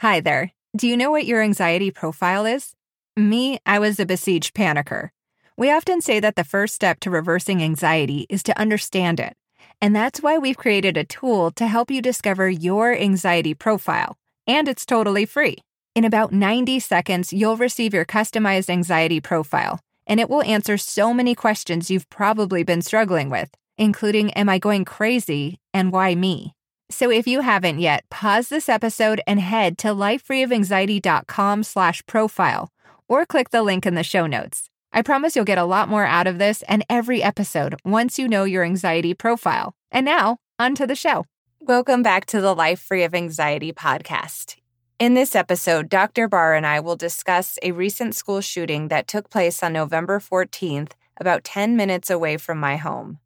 Hi there. Do you know what your anxiety profile is? Me, I was a besieged panicker. We often say that the first step to reversing anxiety is to understand it. And that's why we've created a tool to help you discover your anxiety profile. And it's totally free. In about 90 seconds, you'll receive your customized anxiety profile, and it will answer so many questions you've probably been struggling with, including Am I going crazy and why me? So if you haven't yet, pause this episode and head to lifefreeofanxiety.com slash profile or click the link in the show notes. I promise you'll get a lot more out of this and every episode once you know your anxiety profile. And now, on to the show. Welcome back to the Life Free of Anxiety podcast. In this episode, Dr. Barr and I will discuss a recent school shooting that took place on November 14th, about 10 minutes away from my home.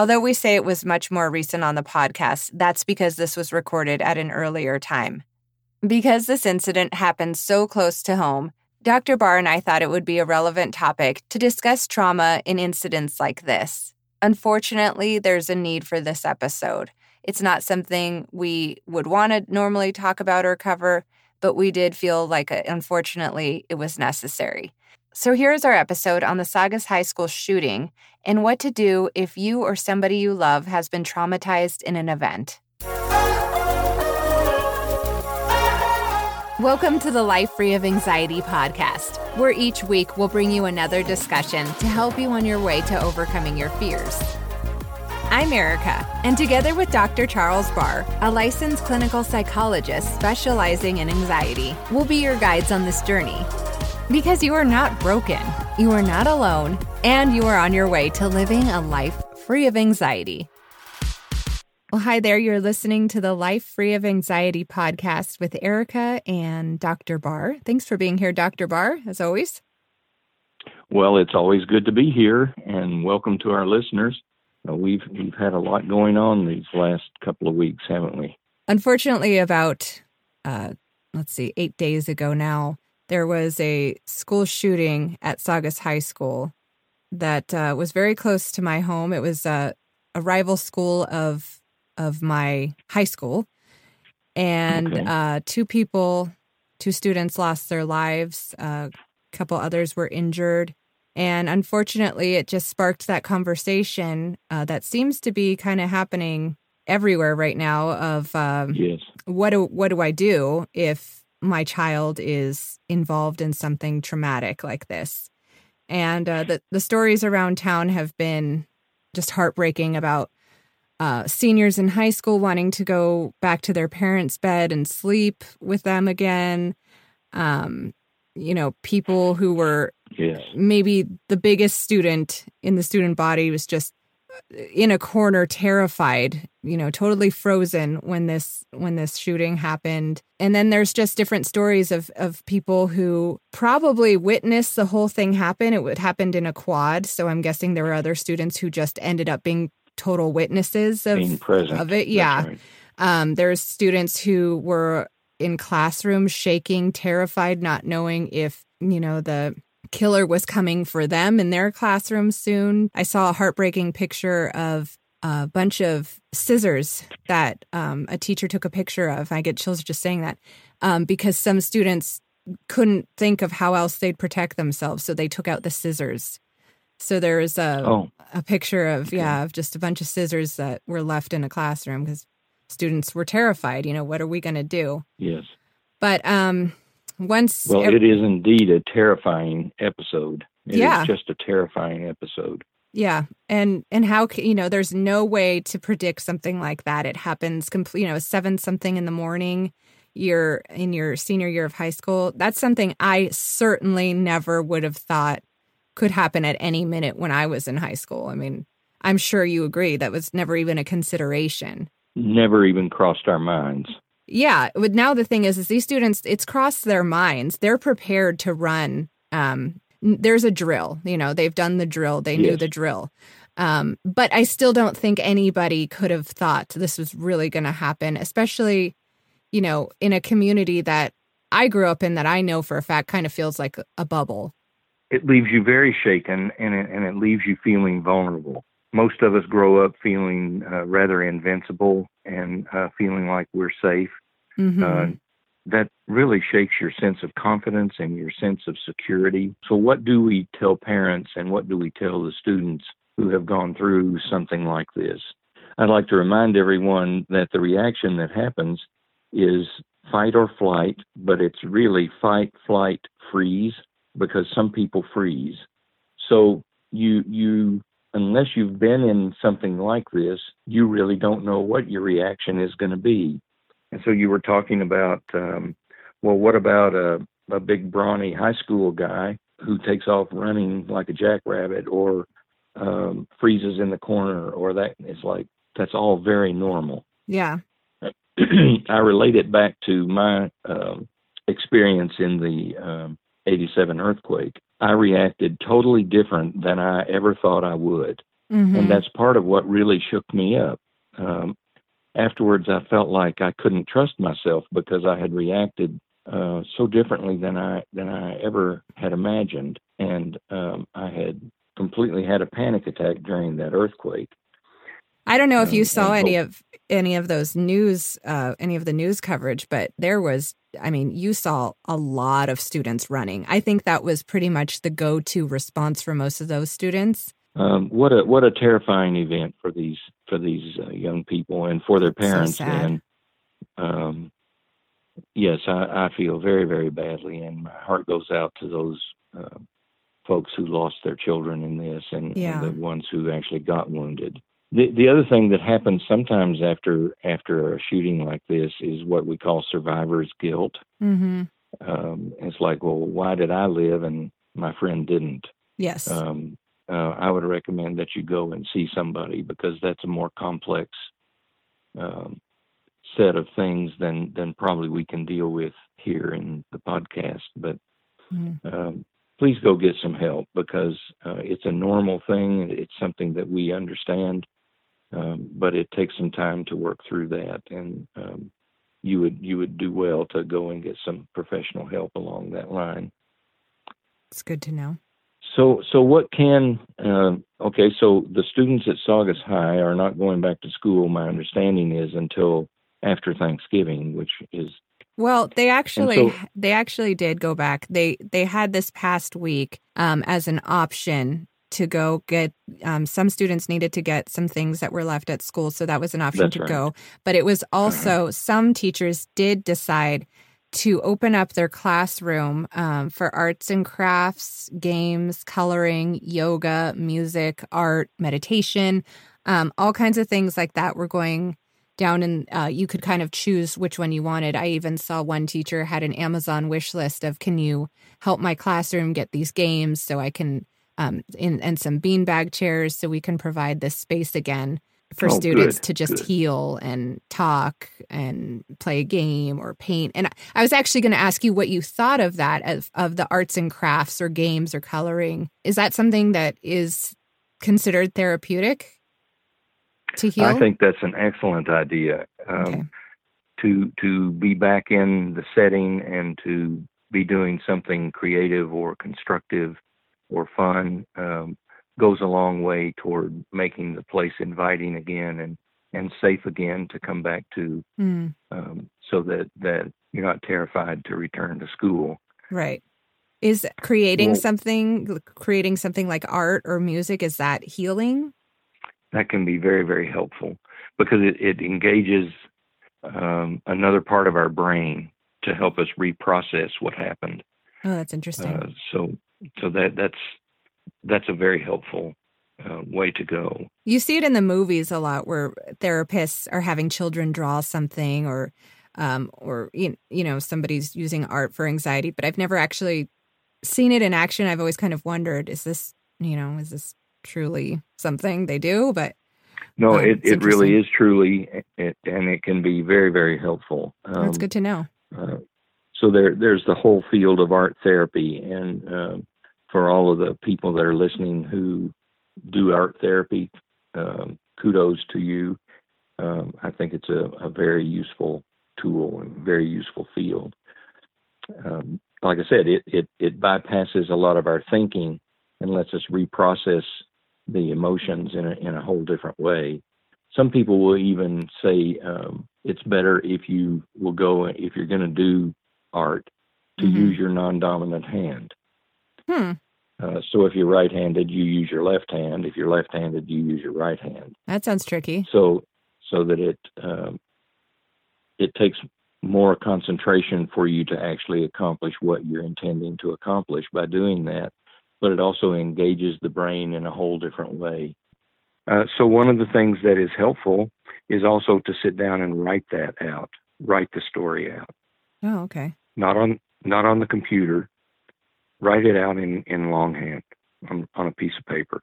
Although we say it was much more recent on the podcast, that's because this was recorded at an earlier time. Because this incident happened so close to home, Dr. Barr and I thought it would be a relevant topic to discuss trauma in incidents like this. Unfortunately, there's a need for this episode. It's not something we would want to normally talk about or cover, but we did feel like, uh, unfortunately, it was necessary. So here's our episode on the Saugus High School shooting and what to do if you or somebody you love has been traumatized in an event. Welcome to the Life Free of Anxiety podcast, where each week we'll bring you another discussion to help you on your way to overcoming your fears. I'm Erica, and together with Dr. Charles Barr, a licensed clinical psychologist specializing in anxiety, we'll be your guides on this journey because you are not broken, you are not alone, and you are on your way to living a life free of anxiety. Well, hi there. You're listening to the Life Free of Anxiety podcast with Erica and Dr. Barr. Thanks for being here, Dr. Barr, as always. Well, it's always good to be here, and welcome to our listeners. Uh, we've we've had a lot going on these last couple of weeks, haven't we? Unfortunately, about uh, let's see, eight days ago now, there was a school shooting at Saugus High School that uh, was very close to my home. It was uh, a rival school of of my high school, and Okay. uh, two people, two students lost their lives. a couple others were injured, and unfortunately, it just sparked that conversation uh, that seems to be kind of happening everywhere right now. Of um, Yes. what do what do I do if my child is involved in something traumatic like this? And uh, the the stories around town have been just heartbreaking about uh, seniors in high school wanting to go back to their parents' bed and sleep with them again. Um, you know, people who were maybe the biggest student in the student body was just in a corner terrified you know totally frozen when this when this shooting happened. And then there's just different stories of of people who probably witnessed the whole thing happen. It would happened in a quad so i'm guessing there were other students who just ended up being total witnesses of of it. Yeah. right. um, there's students who were in classrooms shaking, terrified, not knowing if, you know, the killer was coming for them in their classroom soon. I saw a heartbreaking picture of a bunch of scissors that um, a teacher took a picture of. I get chills just saying that um, because some students couldn't think of how else they'd protect themselves. So they took out the scissors. So there was a, Oh, a picture of Okay. yeah of just a bunch of scissors that were left in a classroom because students were terrified you know what are we going to do yes. but um once Well, ev- it is indeed a terrifying episode. It is Yeah. just a terrifying episode. yeah and and how you know there's no way to predict something like that it happens complete you know seven something in the morning you're in your senior year of high school that's something i certainly never would have thought could happen at any minute when i was in high school i mean i'm sure you agree that was never even a consideration Never even crossed our minds. Yeah, but now the thing is, is these students, it's crossed their minds. They're prepared to run. Um, there's a drill. You know, they've done the drill. They knew the drill. Um, but I still don't think anybody could have thought this was really going to happen, especially, you know, in a community that I grew up in that I know for a fact kind of feels like a bubble. It leaves you very shaken, and it, and it leaves you feeling vulnerable. Most of us grow up feeling uh, rather invincible and uh, feeling like we're safe. Mhm. Uh, that really shakes your sense of confidence and your sense of security. So, what do we tell parents and what do we tell the students who have gone through something like this? I'd like to remind everyone that the reaction that happens is fight or flight, but it's really fight, flight, freeze because some people freeze. So you you unless you've been in something like this, you really don't know what your reaction is going to be. And so you were talking about, um, well, what about a, a big brawny high school guy who takes off running like a jackrabbit or um, freezes in the corner or that? It's like that's all very normal. Yeah. I relate it back to my um, experience in the um, 87 earthquake. I reacted totally different than I ever thought I would. Mm-hmm. And that's part of what really shook me up. Um, afterwards, I felt like I couldn't trust myself because I had reacted uh, so differently than I than I ever had imagined, and um, I had completely had a panic attack during that earthquake. I don't know if you Um, saw any of any of those news, uh, any of the news coverage, but there was, I mean, you saw a lot of students running. I think that was pretty much the go-to response for most of those students. Um, what a what a terrifying event for these for these uh, young people and for their parents. sad. and um, yes, I, I feel very very badly, and my heart goes out to those uh, folks who lost their children in this, and, Yeah. and the ones who actually got wounded. The the other thing that happens sometimes after after a shooting like this is what we call survivor's guilt. Mm-hmm. Um, it's like, well, why did I live and my friend didn't? Yes. um, uh, I would recommend that you go and see somebody because that's a more complex um, set of things than than probably we can deal with here in the podcast. But Mhm. um, please go get some help because uh, it's a normal thing. It's something that we understand, um, but it takes some time to work through that. And um, you would you would do well to go and get some professional help along that line. it's good to know. So, so what can? Uh, okay, so the students at Saugus High are not going back to school. My understanding is until after Thanksgiving, which is Well, they actually so- they actually did go back. They they had this past week um, as an option to go get. Um, some students needed to get some things that were left at school, so that was an option to right. go. But it was also some teachers did decide to open up their classroom um, for arts and crafts, games, coloring, yoga, music, art, meditation, um, all kinds of things like that. Were going down and uh, you could kind of choose which one you wanted. I even saw one teacher had an Amazon wish list of can you help my classroom get these games so I can um in and some beanbag chairs so we can provide this space again for Oh, students good, to just good. heal and talk and play a game or paint. And I- was actually going to ask you what you thought of that of of the arts and crafts or games or coloring. Is that something that is considered therapeutic to heal? I think that's an excellent idea. Um, Okay. To to be back in the setting and to be doing something creative or constructive or fun um, goes a long way toward making the place inviting again and and safe again to come back to Mm, um, so that that you're not terrified to return to school. right. Is creating Well- something creating something like art or music is that healing? That can be very very helpful because it, it engages um, another part of our brain to help us reprocess what happened. Oh, that's interesting. Uh, so so that that's that's a very helpful uh, way to go. You see it in the movies a lot where therapists are having children draw something or um or you you know somebody's using art for anxiety, but I've never actually seen it in action. I've always kind of wondered is this, you know, is this truly something they do? But No, Oh, it, it really is truly, it, and it can be very very helpful. Um, that's good to know. Uh, so there, there's the whole field of art therapy, and um for all of the people that are listening who do art therapy, um, kudos to you. Um, I think it's a, a very useful tool and very useful field. Um, like I said, it, it it bypasses a lot of our thinking and lets us reprocess the emotions in a in a whole different way. Some people will even say um, it's better if you will go if you're going to do art to Mhm. use your non-dominant hand. Hmm. Uh, so if you're right-handed, you use your left hand. If you're left-handed, you use your right hand. That sounds tricky. So so that it um, it takes more concentration for you to actually accomplish what you're intending to accomplish by doing that. But it also engages the brain in a whole different way. Uh, so one of the things that is helpful is also to sit down and write that out, write the story out, Oh, okay. not on not on the computer. Write it out in in longhand on on a piece of paper.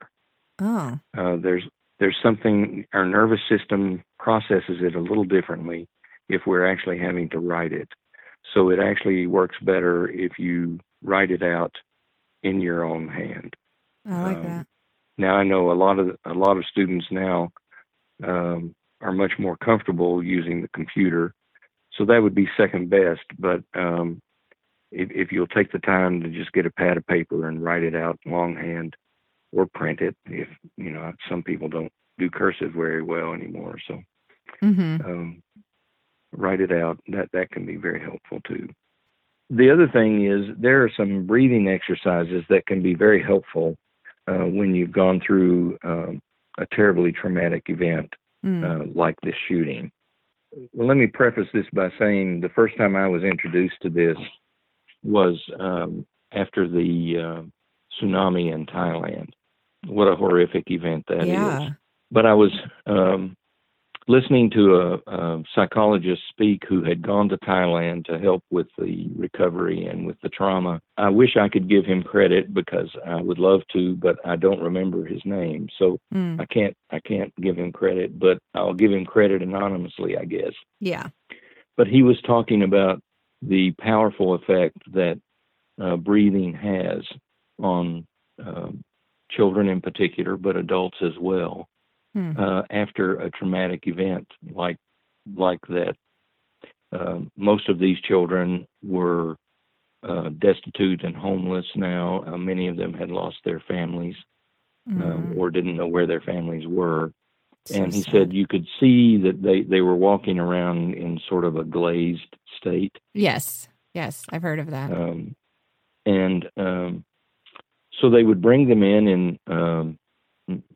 Oh. Uh, there's there's something our nervous system processes it a little differently if we're actually having to write it. So it actually works better if you write it out in your own hand. I like Um, that. Now I know a lot of a lot of students now um, are much more comfortable using the computer, so that would be second best. But um, if, if you'll take the time to just get a pad of paper and write it out longhand, or print it, if you know some people don't do cursive very well anymore, so Mm-hmm. um, write it out. That that can be very helpful too. The other thing is there are some breathing exercises that can be very helpful uh, when you've gone through um, a terribly traumatic event Mm. uh, like this shooting. Well, let me preface this by saying the first time I was introduced to this was um, after the uh, tsunami in Thailand. What a horrific event that is! yeah. but I was um, listening to a, a psychologist speak who had gone to Thailand to help with the recovery and with the trauma. I wish I could give him credit because I would love to, but I don't remember his name, so Mm. I can't. I can't give him credit, but I'll give him credit anonymously, I guess. Yeah. But he was talking about the powerful effect that uh, breathing has on um, children in particular, but adults as well Hmm. uh, after a traumatic event like like that. Um, most of these children were uh, destitute and homeless now. Uh, many of them had lost their families um, Mm. or didn't know where their families were. And he said you could see that they, they were walking around in sort of a glazed state. Yes. Yes. I've heard of that. Um, and um, so they would bring them in in um,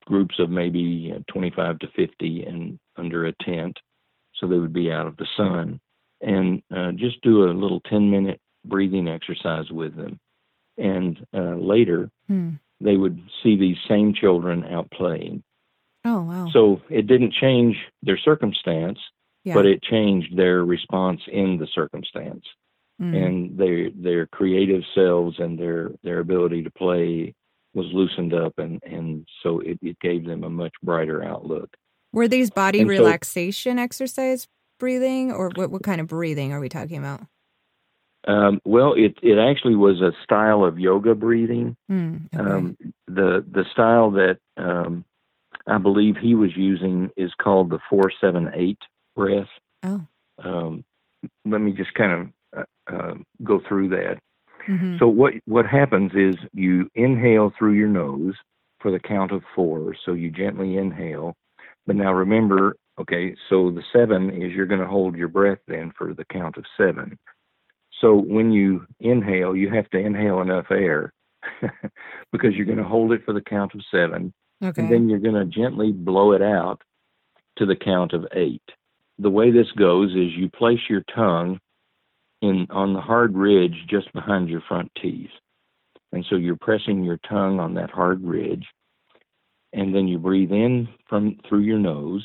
groups of maybe uh, 25 to 50 and under a tent. So they would be out of the sun and uh, just do a little 10 minute breathing exercise with them. And uh, later, Hmm. they would see these same children out playing. Oh, wow. So it didn't change their circumstance, yeah. but it changed their response in the circumstance Mm. and their their creative selves and their their ability to play was loosened up and and so it, it gave them a much brighter outlook Were these body and so- relaxation exercise breathing, or what? What kind of breathing are we talking about? um, well it it actually was a style of yoga breathing Mm. Okay. um, the the style that um, i believe he was using is called the 478 breath oh. um, let me just kind of uh, uh, go through that hmm So what what happens is you inhale through your nose for the count of four. So you gently inhale, but now remember, okay, so the seven is you're going to hold your breath then for the count of seven. So when you inhale, you have to inhale enough air because you're going to hold it for the count of seven, Okay. and then you're going to gently blow it out to the count of eight. The way this goes is you place your tongue in on the hard ridge just behind your front teeth. And so you're pressing your tongue on that hard ridge. And then you breathe in from through your nose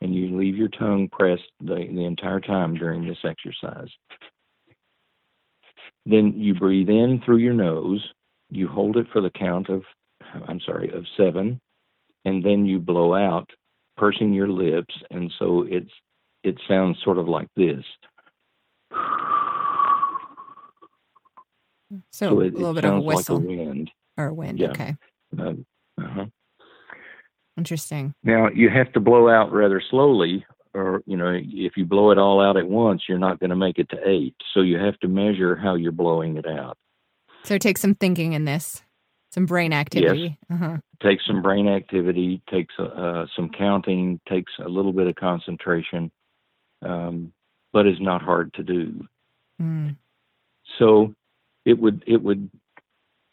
and you leave your tongue pressed the, the entire time during this exercise. Then you breathe in through your nose, you hold it for the count of I'm sorry, of seven, and then you blow out, pursing your lips, and so it's it sounds sort of like this. so, it, a little bit of a whistle like a wind. or a wind. yeah. Okay. Um, uh-huh. Interesting. Now you have to blow out rather slowly, or you know, if you blow it all out at once, you're not going to make it to eight. So you have to measure how you're blowing it out. So it takes some thinking in this, some brain activity. Uh-huh. Takes some brain activity, takes uh, some counting, takes a little bit of concentration. um, but is not hard to do. Mm. So it would it would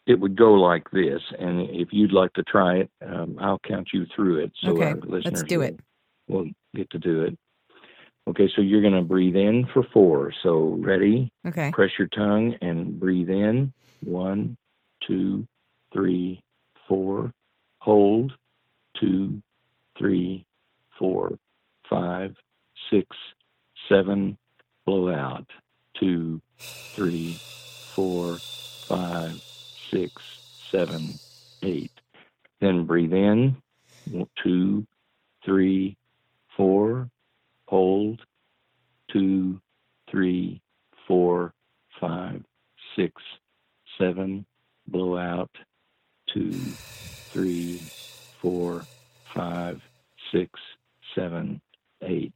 it would go like this, and if you'd like to try it, um, I'll count you through it. So Okay, our listeners let's do will, it. will get to do it. Okay, so you're going to breathe in for four. So ready? Okay. Press your tongue and breathe in. One, two, three, four. Hold. Two, three, four, five, six, seven. Blow out. Two, three, four, five, six, seven, eight. Then breathe in. Two, three, four. Hold. Two, three, four, five, six, seven. Blow out. Two, three, four, five, six, seven, eight.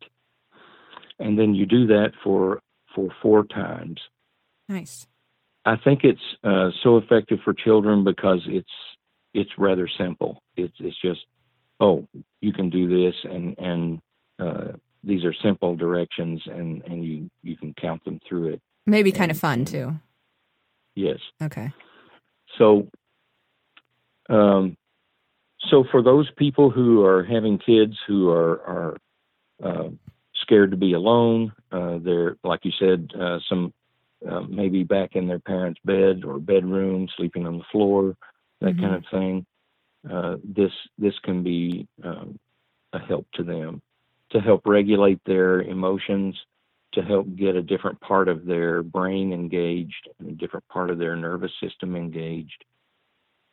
And then you do that for for four times. Nice. I think it's uh, so effective for children because it's it's rather simple. It's it's just oh you can do this and and uh, these are simple directions and and you you can count them through it. Maybe kind of fun too. Yes. Okay. So, um, so for those people who are having kids who are are uh, scared to be alone, uh, they're like you said, uh, some uh, maybe back in their parents' bed or bedroom, sleeping on the floor, that Mhm. kind of thing. Uh, this this can be um, a help to them to help regulate their emotions, to help get a different part of their brain engaged a different part of their nervous system engaged.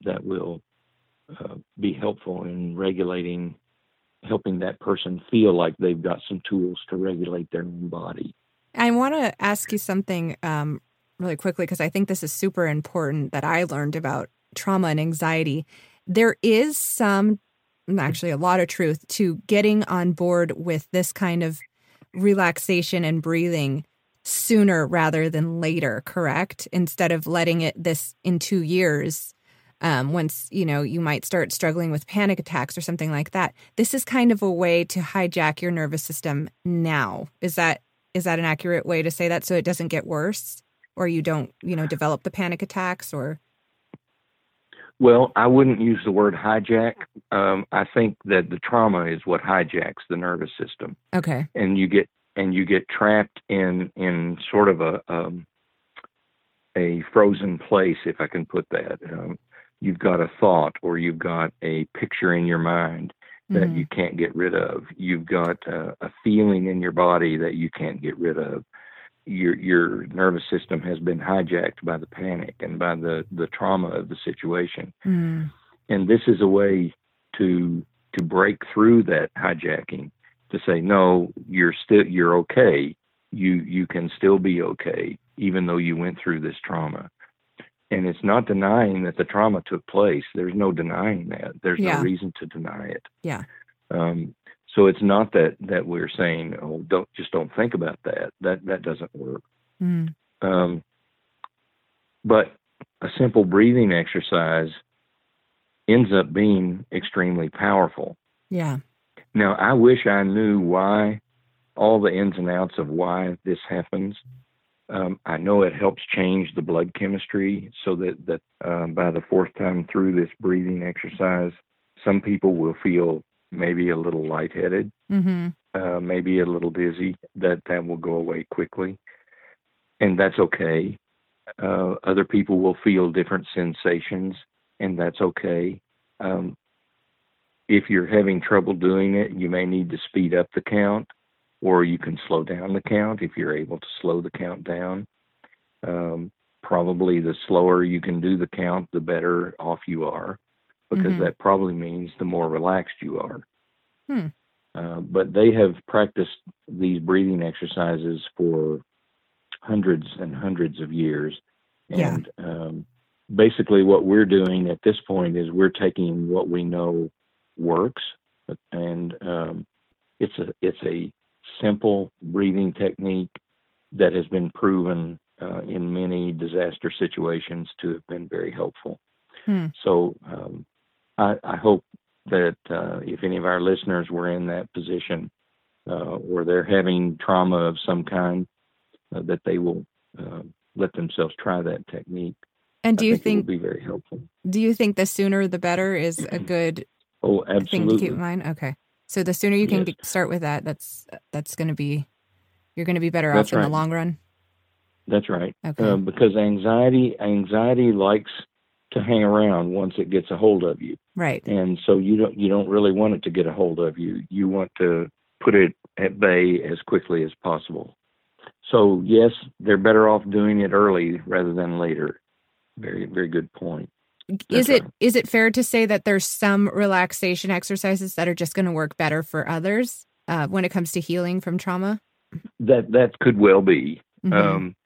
That will uh, be helpful in regulating, helping that person feel like they've got some tools to regulate their own body. I want to ask you something um, really quickly because I think this is super important that I learned about trauma and anxiety. There is some, actually, a lot of truth to getting on board with this kind of relaxation and breathing sooner rather than later, correct? Instead of letting it this in two years. Um, once you know you might start struggling with panic attacks or something like that this is kind of a way to hijack your nervous system now is that is that an accurate way to say that so it doesn't get worse or you don't you know develop the panic attacks or Well, I wouldn't use the word hijack. Um, I think that the trauma is what hijacks the nervous system. okay and you get and you get trapped in in sort of a um, a frozen place, if I can put that. Um, you've got a thought or you've got a picture in your mind that Mhm. you can't get rid of. You've got uh, a feeling in your body that you can't get rid of. Your your nervous system has been hijacked by the panic and by the the trauma of the situation Mm. and this is a way to to break through that hijacking to say no you're still you're okay you you can still be okay even though you went through this trauma and it's not denying that the trauma took place there's no denying that there's Yeah. no reason to deny it Yeah. um so it's not that that we're saying oh don't just don't think about that that that doesn't work Mm. um, but a simple breathing exercise ends up being extremely powerful. yeah Now, I wish I knew why, all the ins and outs of why this happens. Um, I know it helps change the blood chemistry so that, that um, by the fourth time through this breathing exercise, some people will feel maybe a little lightheaded mm-hmm. uh, maybe a little dizzy, that that will go away quickly, and that's okay. Uh, other people will feel different sensations, and that's okay. Um, if you're having trouble doing it, you may need to speed up the count, or you can slow down the count if you're able to slow the count down. Um, probably the slower you can do the count, the better off you are, because Mhm. that probably means the more relaxed you are. Hmm. Uh, but they have practiced these breathing exercises for hundreds and hundreds of years. Yeah. And um, basically, what we're doing at this point is we're taking what we know works, and um, it's a it's a simple breathing technique that has been proven uh, in many disaster situations to have been very helpful. Hmm. So um, I, I hope that uh, if any of our listeners were in that position, uh, or they're having trauma of some kind, uh, that they will uh, let themselves try that technique. And do I you think, think, be very helpful? do you think the sooner the better is a good Oh, thing to keep in mind? Okay. So the sooner you can Yes. get, start with that, that's that's going to be you're going to be better That's off in the long run. That's right. Okay. Um, because anxiety anxiety likes to hang around once it gets a hold of you, right. and so you don't you don't really want it to get a hold of you. You want to put it at bay as quickly as possible. So yes, they're better off doing it early rather than later. Very very good point. Is That's it right. is it fair to say that there's some relaxation exercises that are just going to work better for others uh, when it comes to healing from trauma? That that could well be. Mhm. Um,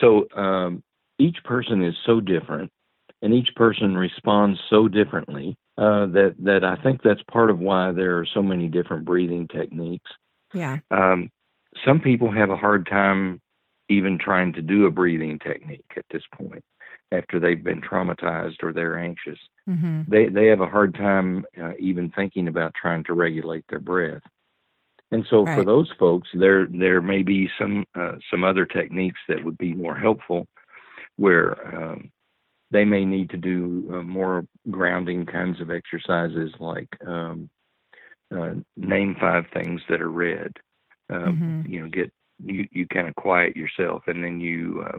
so um, each person is so different, and each person responds so differently uh, that that I think that's part of why there are so many different breathing techniques. yeah. Um, some people have a hard time even trying to do a breathing technique at this point after they've been traumatized or they're anxious. hmm They they have a hard time uh, even thinking about trying to regulate their breath. And so for those folks, there there may be some uh, some other techniques that would be more helpful, where um, they may need to do uh, more grounding kinds of exercises, like um, uh, name five things that are red. Um, Mhm. You know, get you you kind of quiet yourself, and then you uh,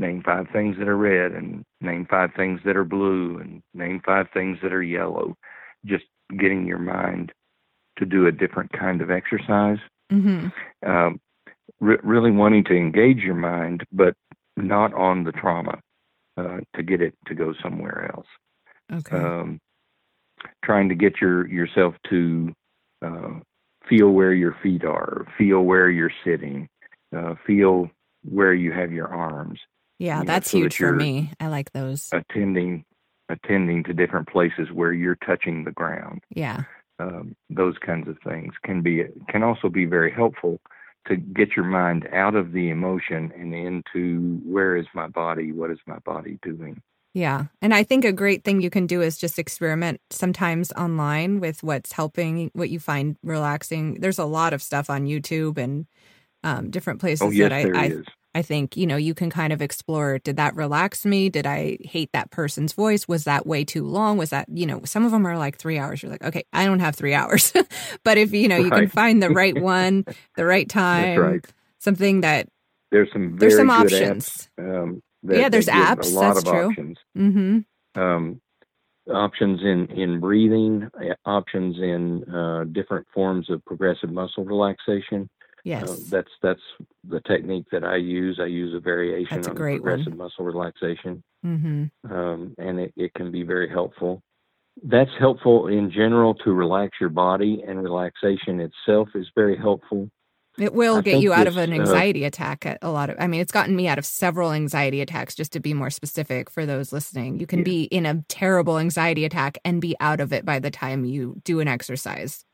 name five things that are red, and name five things that are blue, and name five things that are yellow. Just getting your mind to do a different kind of exercise hmm um, re- really wanting to engage your mind, but not on the trauma, uh, to get it to go somewhere else. Okay. Um, trying to get your yourself to uh, feel where your feet are, feel where you're sitting, uh, feel where you have your arms, yeah, you know, that's so that huge for me. I like those. attending attending to different places where you're touching the ground. yeah. um, those kinds of things can be can also be very helpful to get your mind out of the emotion and into where is my body what is my body doing Yeah. And I think a great thing you can do is just experiment sometimes online with what's helping, what you find relaxing. There's a lot of stuff on YouTube and um, different places oh yes that I, I, is I think, you know, you can kind of explore did that relax me? Did I hate that person's voice? Was that way too long? Was that, you know, some of them are like three hours. You're like, okay, I don't have three hours. but if, you know, you can find the right one, the right time, right something that there's some very there's some good options. apps um, Yeah, there's apps, a lot that's of true. options Mm-hmm. um, options in in breathing uh, options in uh, different forms of progressive muscle relaxation Yes. Uh, that's that's the technique that I use. I use a variation That's a great one. progressive muscle relaxation, mm-hmm. um, and it, it can be very helpful. That's helpful in general to relax your body, and relaxation itself is very helpful. It will I get you out of an uh, anxiety attack at a lot of I mean it's gotten me out of several anxiety attacks just to be more specific for those listening. You can Yeah. be in a terrible anxiety attack and be out of it by the time you do an exercise.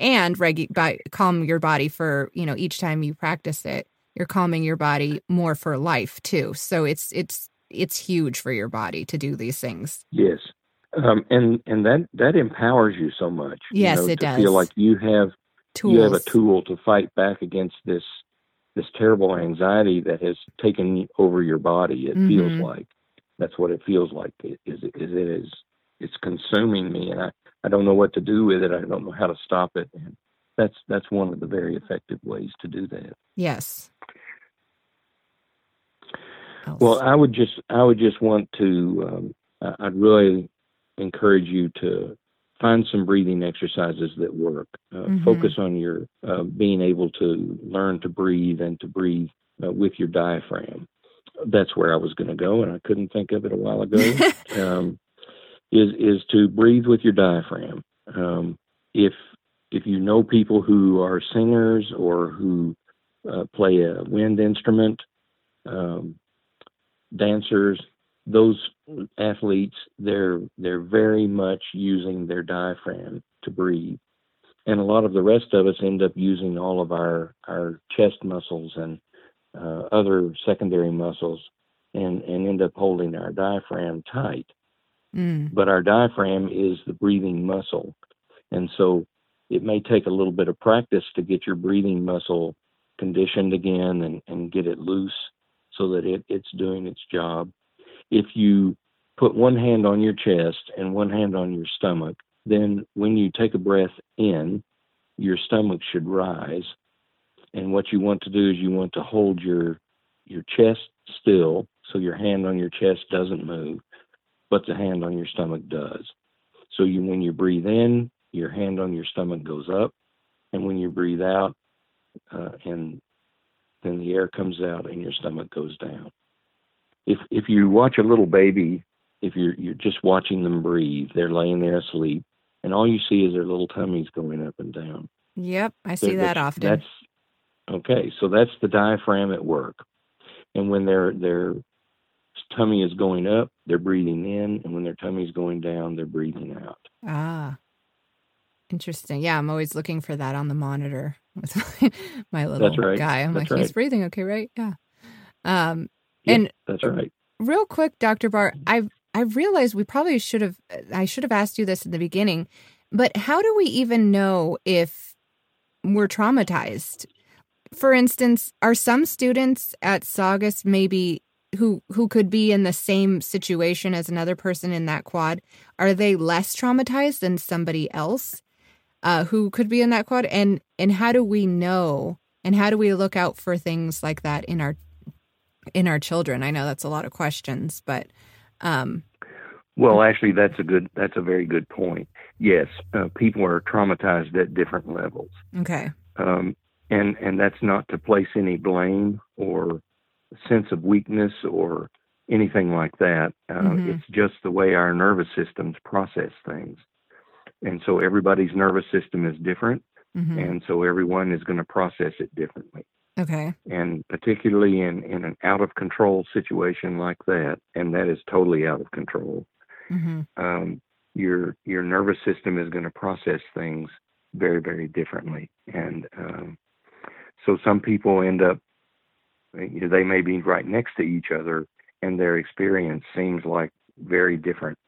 And regu- by calm your body for, you know, each time you practice it, you're calming your body more for life too. So it's it's it's huge for your body to do these things. Yes, um, and and that that empowers you so much. Yes, you know, it to does. feel like you have Tools. you have a tool to fight back against this this terrible anxiety that has taken over your body. It feels Mhm. like that's what it feels like. It is is it is it's consuming me, and I I don't know what to do with it. I don't know how to stop it. And that's that's one of the very effective ways to do that. Yes. Else. Well, I would just I would just want to um, I'd really encourage you to find some breathing exercises that work. Uh, Mhm. Focus on your uh, being able to learn to breathe and to breathe uh, with your diaphragm. That's where I was going to go, and I couldn't think of it a while ago. um, is is to breathe with your diaphragm. Um, if if you know people who are singers or who uh, play a wind instrument, um, dancers, those athletes, they're they're very much using their diaphragm to breathe, and a lot of the rest of us end up using all of our our chest muscles and uh, other secondary muscles, and and end up holding our diaphragm tight Mm, but our diaphragm is the breathing muscle. And so it may take a little bit of practice to get your breathing muscle conditioned again and, and get it loose so that it, it's doing its job. If you put one hand on your chest and one hand on your stomach, then when you take a breath in, your stomach should rise. And what you want to do is you want to hold your your chest still so your hand on your chest doesn't move, but the hand on your stomach does. So you when you breathe in, your hand on your stomach goes up, and when you breathe out, uh, and then the air comes out and your stomach goes down. If if you watch a little baby, if you're you're just watching them breathe, they're laying there asleep, and all you see is their little tummies going up and down. Yep, I see that often. That's okay. So that's the diaphragm at work, and when their their tummy is going up, they're breathing in, and when their tummy is going down, they're breathing out. Ah, interesting. Yeah, I'm always looking for that on the monitor with my little right. guy. I'm that's like, right. he's breathing okay, right? Yeah. Um, yeah, and that's right. Real quick, Dr. Barr, I've I realized we probably should have I should have asked you this in the beginning, but how do we even know if we're traumatized? For instance, are some students at Saugus maybe who who could be in the same situation as another person in that quad, are they less traumatized than somebody else uh, who could be in that quad? And and how do we know? And how do we look out for things like that in our in our children? I know that's a lot of questions, but um, well, actually, that's a good that's a very good point. Yes, uh, people are traumatized at different levels. Okay. Um, and and that's not to place any blame or sense of weakness or anything like that. Uh, mm-hmm. It's just the way our nervous systems process things, and so everybody's nervous system is different, mm-hmm. and so everyone is going to process it differently. Okay. And particularly in in an out of control situation like that, and that is totally out of control. Mm-hmm. Um, your your nervous system is going to process things very very differently, and um, so some people end up, they may be right next to each other, and their experience seems like very different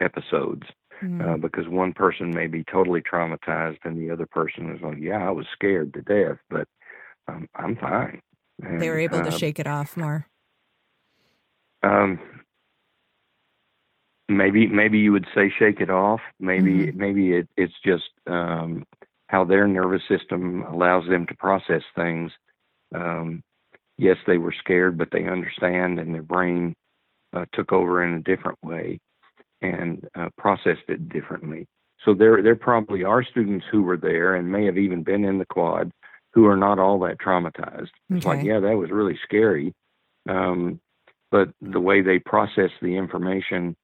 episodes. Mm-hmm. Uh, because one person may be totally traumatized, and the other person is like, "Yeah, I was scared to death, but um, I'm fine." And, they were able uh, to shake it off more. Um, maybe maybe you would say shake it off. Maybe mm-hmm. maybe it, it's just um, how their nervous system allows them to process things. Um, yes, they were scared, but they understand, and their brain uh, took over in a different way and uh, processed it differently. So there, there probably are students who were there and may have even been in the quad who are not all that traumatized. Okay. It's like, yeah, that was really scary, um, but the way they process the information,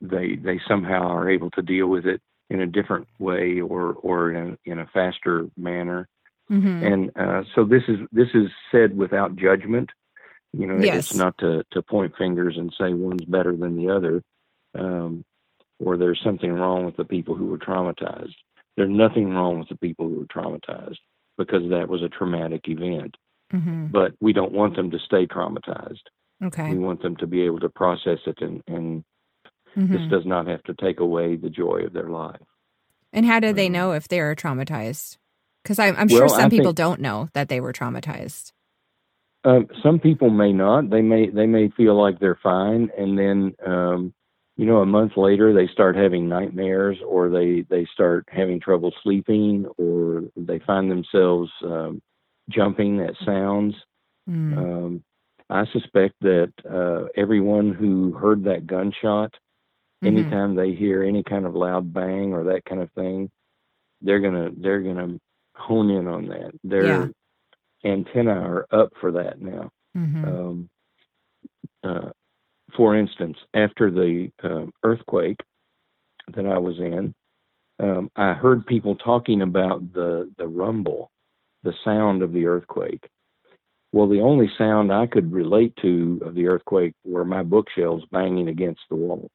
they they somehow are able to deal with it in a different way or or in a, in a faster manner. Mm-hmm. And uh, so this is this is said without judgment. You know, yes. it's not to to point fingers and say one's better than the other, um, or there's something wrong with the people who were traumatized. There's nothing wrong with the people who were traumatized because that was a traumatic event. Mm-hmm. But we don't want them to stay traumatized. Okay. We want them to be able to process it and, and Mm-hmm. This does not have to take away the joy of their life. And how do they um, know if they are traumatized? Because I'm, I'm sure some I people think, don't know that they were traumatized. Uh, some people may not. They may they may feel like they're fine, and then um, you know a month later they start having nightmares, or they they start having trouble sleeping, or they find themselves um, jumping at sounds. Mm. Um, I suspect that uh, everyone who heard that gunshot Mm-hmm. Anytime they hear any kind of loud bang or that kind of thing, they're gonna they're gonna hone in on that. Their yeah. antenna are up for that now. Mm-hmm. Um, uh, for instance, after the uh, earthquake that I was in, um, I heard people talking about the the rumble, the sound of the earthquake. Well, the only sound I could relate to of the earthquake were my bookshelves banging against the wall.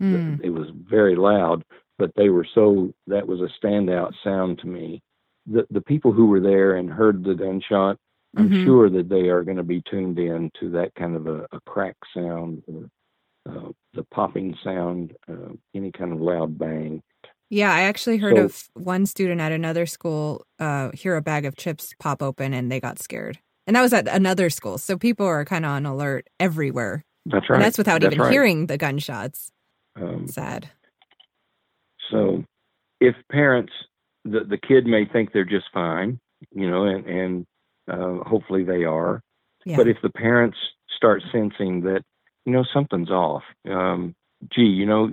Mm. It was very loud, but they were so that was a standout sound to me. The the people who were there and heard the gunshot, I'm mm-hmm. sure that they are going to be tuned in to that kind of a, a crack sound or uh, the popping sound, uh, any kind of loud bang. Yeah, I actually heard So- of one student at another school uh, hear a bag of chips pop open and they got scared. And that was at another school. So people are kind of on alert everywhere. That's right. And that's without That's even right. hearing the gunshots. Um, Sad. So, if parents, the the kid may think they're just fine, you know, and and uh, hopefully they are. Yeah. But if the parents start sensing that, you know, something's off, um, gee, you know,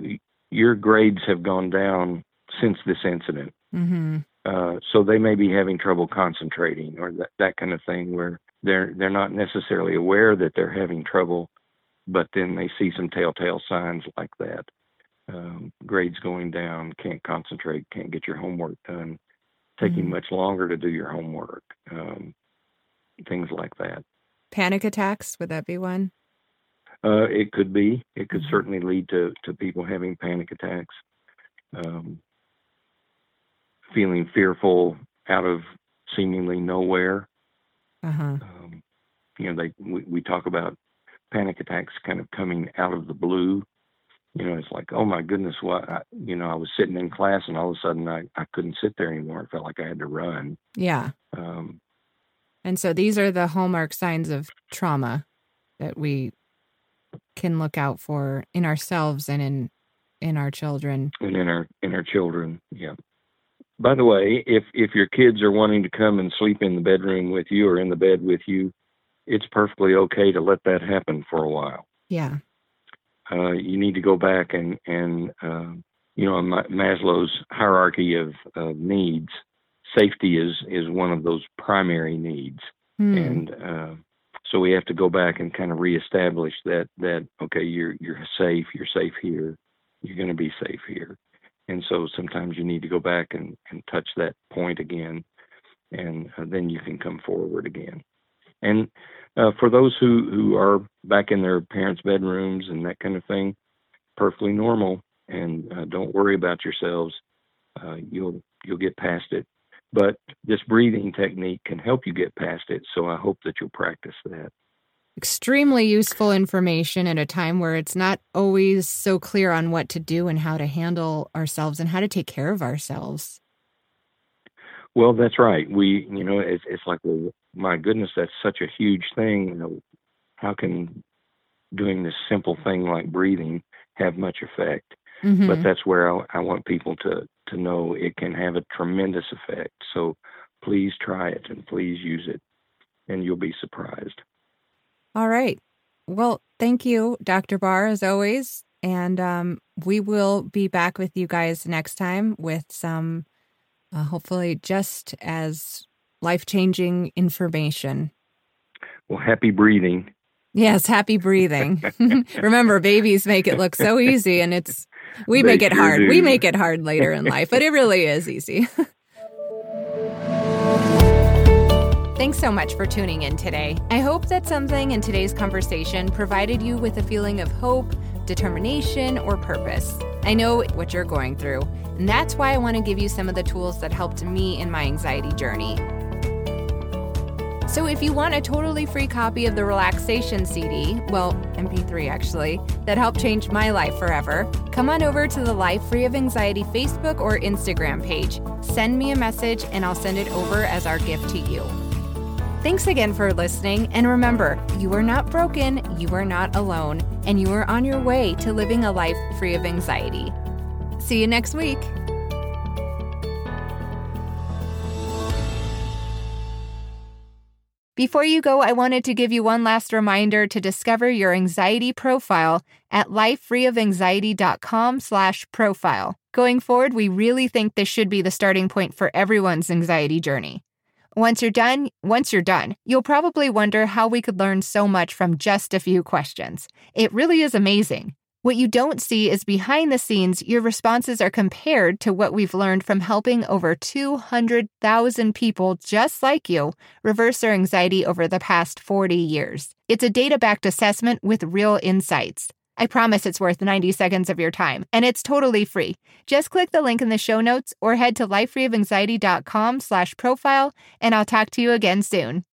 your grades have gone down since this incident. hmm Uh, so they may be having trouble concentrating or that, that kind of thing where they're they're not necessarily aware that they're having trouble, but then they see some telltale signs like that. Um, grades going down, can't concentrate, can't get your homework done, taking Mhm. much longer to do your homework, um, things like that. Panic attacks, would that be one? Uh, it could be. It could Mhm. certainly lead to, to people having panic attacks, um, feeling fearful out of seemingly nowhere. Uh huh. Um, you know, they we, we talk about panic attacks kind of coming out of the blue. You know, it's like, oh my goodness, what? I, you know, I was sitting in class and all of a sudden I, I couldn't sit there anymore. I felt like I had to run. Yeah. Um, And so these are the hallmark signs of trauma that we can look out for in ourselves and in in our children. and in our in our children. Yeah. By the way, if if your kids are wanting to come and sleep in the bedroom with you or in the bed with you, it's perfectly okay to let that happen for a while. Yeah. Uh, you need to go back and and uh, you know Maslow's hierarchy of, of needs, safety is is one of those primary needs, Hmm. and uh, so we have to go back and kind of reestablish that that okay you're you're safe you're safe here you're going to be safe here. And so sometimes you need to go back and and touch that point again and uh, then you can come forward again. And uh, for those who who are back in their parents bedrooms and that kind of thing perfectly normal and uh, don't worry about yourselves uh, you'll you'll get past it but this breathing technique can help you get past it. So I hope that you'll practice that. Extremely useful information at a time where it's not always so clear on what to do and how to handle ourselves and how to take care of ourselves. Well, that's right. We, you know, it's, it's like, well, my goodness, that's such a huge thing. You know, how can doing this simple thing like breathing have much effect? Mhm. But that's where I, I want people to to know it can have a tremendous effect. So please try it and please use it, and you'll be surprised. All right. Well, thank you, Dr. Barr, as always. And um, we will be back with you guys next time with some, uh, hopefully, just as life changing information. Well, happy breathing. Yes, happy breathing. Remember, babies make it look so easy, and it's we They make it sure hard. do. We make it hard later in life, but it really is easy. Thanks so much for tuning in today. I hope that something in today's conversation provided you with a feeling of hope, determination, or purpose. I know what you're going through, and that's why I want to give you some of the tools that helped me in my anxiety journey. So, if you want a totally free copy of the relaxation CD, well, MP3 actually, that helped change my life forever, come on over to the Life Free of Anxiety Facebook or Instagram page. Send me a message and I'll send it over as our gift to you. Thanks again for listening, and remember, you are not broken, you are not alone, and you are on your way to living a life free of anxiety. See you next week. Before you go, I wanted to give you one last reminder to discover your anxiety profile at lifefreeofanxiety.com slash profile. Going forward, we really think this should be the starting point for everyone's anxiety journey. Once you're done, once you're done, you'll probably wonder how we could learn so much from just a few questions. It really is amazing. What you don't see is behind the scenes, your responses are compared to what we've learned from helping over 200,000 people just like you reverse their anxiety over the past 40 years. It's a data backed assessment with real insights. I promise it's worth 90 seconds of your time, and it's totally free. Just click the link in the show notes or head to lifefreeofanxiety.com slash profile, and I'll talk to you again soon.